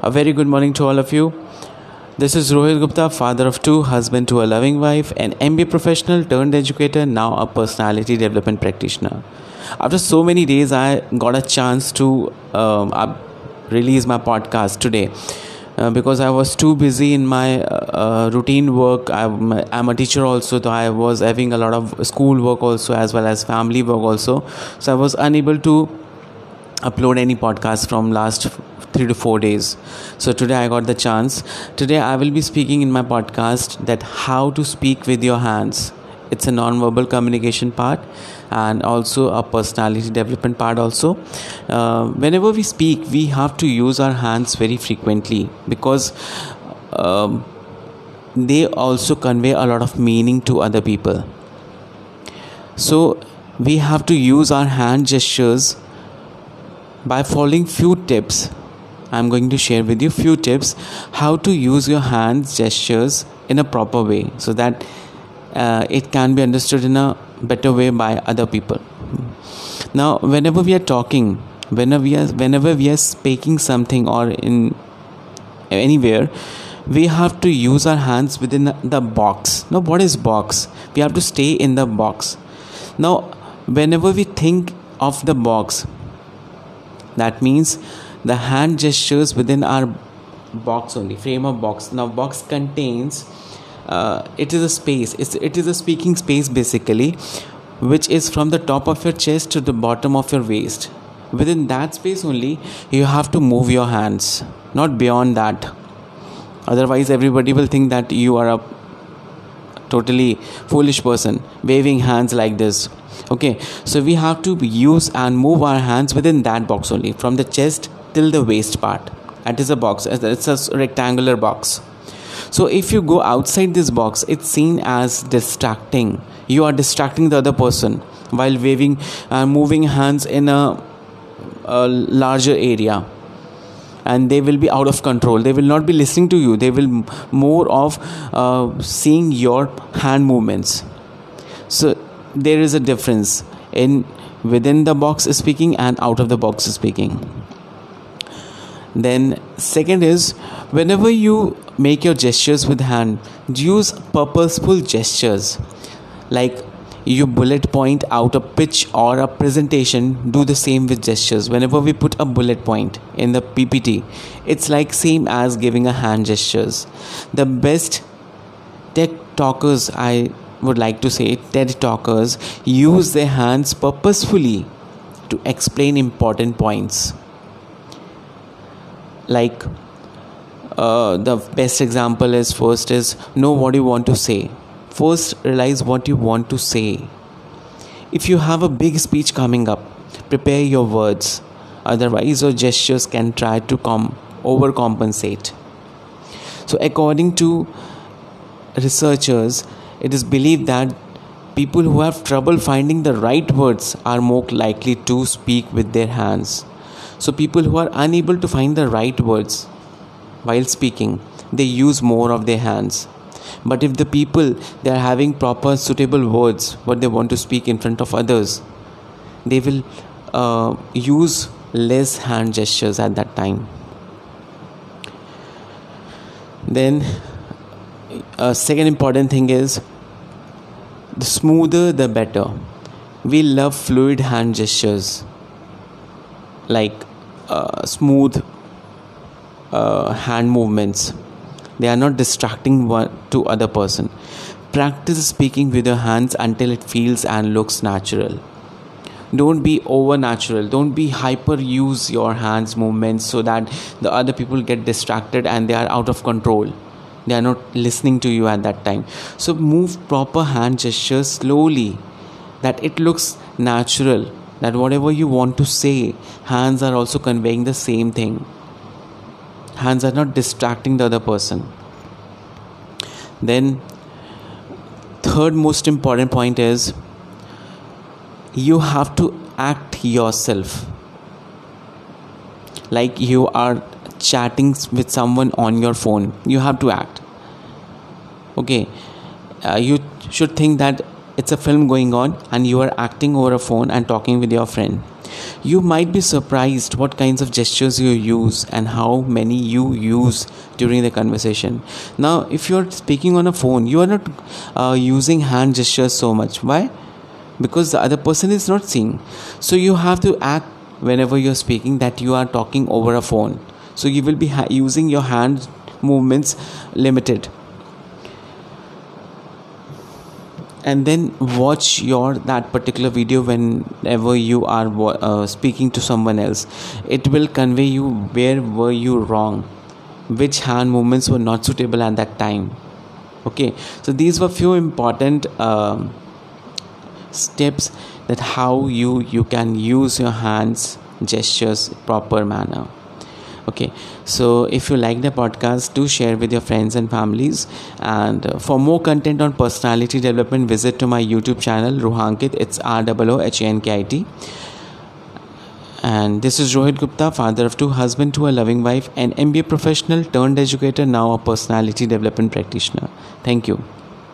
A very good morning to all of you. This is Rohit Gupta, father of two, husband to a loving wife, an MBA professional turned educator, now a personality development practitioner. After so many days, I got a chance to um, release my podcast today. Uh, because I was too busy in my uh, uh routine work. I'm, I'm, a teacher also, so I was having a lot of school work also, as well as family work also. So I was unable to upload any podcast from last three to four days. So today I got the chance. Today I will be speaking in my podcast that how to speak with your hands. It's a non-verbal communication part and also a personality development part also. Uh, whenever we speak, we have to use our hands very frequently because um, they also convey a lot of meaning to other people. So we have to use our hand gestures by following few tips i'm going to share with you few tips how to use your hands gestures in a proper way so that uh, it can be understood in a better way by other people. Now whenever we are talking whenever we are whenever we are speaking something or in anywhere we have to use our hands within the box. Now what is box? We have to stay in the box. Now whenever we think of the box that means the hand gestures within our box only frame of box. Now box contains uh, it is a space. It's, it is a speaking space basically which is from the top of your chest to the bottom of your waist. Within that space only you have to move your hands not beyond that. Otherwise everybody will think that you are a totally foolish person waving hands like this. Okay so we have to use and move our hands within that box only from the chest till the waist part. That is a box it's a rectangular box. So if you go outside this box it's seen as distracting. You are distracting the other person while waving and uh, moving hands in a, a larger area. And they will be out of control. They will not be listening to you. They will more of uh, seeing your hand movements. So there is a difference in within the box speaking and out of the box speaking then second is whenever you make your gestures with hand use purposeful gestures. Like you bullet point out a pitch or a presentation do the same with gestures. Whenever we put a bullet point in the ppt it's like same as giving a hand gestures. The best tech talkers i would like to say TED talkers use their hands purposefully to explain important points. Like uh, the best example is first is know what you want to say. First, realize what you want to say. If you have a big speech coming up, prepare your words. Otherwise, your gestures can try to com- overcompensate. So, according to researchers, it is believed that people who have trouble finding the right words are more likely to speak with their hands. So, people who are unable to find the right words while speaking, they use more of their hands. But if the people they are having proper suitable words, what they want to speak in front of others, they will uh, use less hand gestures at that time. Then a second important thing is the smoother the better. We love fluid hand gestures like uh, smooth uh, hand movements. They are not distracting one to other person. Practice speaking with your hands until it feels and looks natural. Don't be over natural. Don't be hyper use your hands movements so that the other people get distracted and they are out of control they are not listening to you at that time so move proper hand gestures slowly that it looks natural that whatever you want to say hands are also conveying the same thing. Hands are not distracting the other person. Then third most important point is you have to act yourself. Like you are chatting with someone on your phone you have to act. Okay uh, you should think that it's a film going on and you are acting over a phone and talking with your friend. You might be surprised what kinds of gestures you use and how many you use during the conversation. Now if you're speaking on a phone you are not uh, using hand gestures so much. Why? Because the other person is not seeing. So you have to act whenever you're speaking that you are talking over a phone. So you will be ha- using your hand movements limited and then watch your that particular video whenever you are uh, speaking to someone else. It will convey you where were you wrong which hand movements were not suitable at that time. Okay? So these were few important um, steps that how you you can use your hands gestures proper manner okay so if you like the podcast do share with your friends and families and uh, for more content on personality development visit to my youtube channel Rohankit it's r o h a n k i t and this is Rohit Gupta, father of two, husband to a loving wife, an MBA professional turned educator, now a personality development practitioner. Thank you.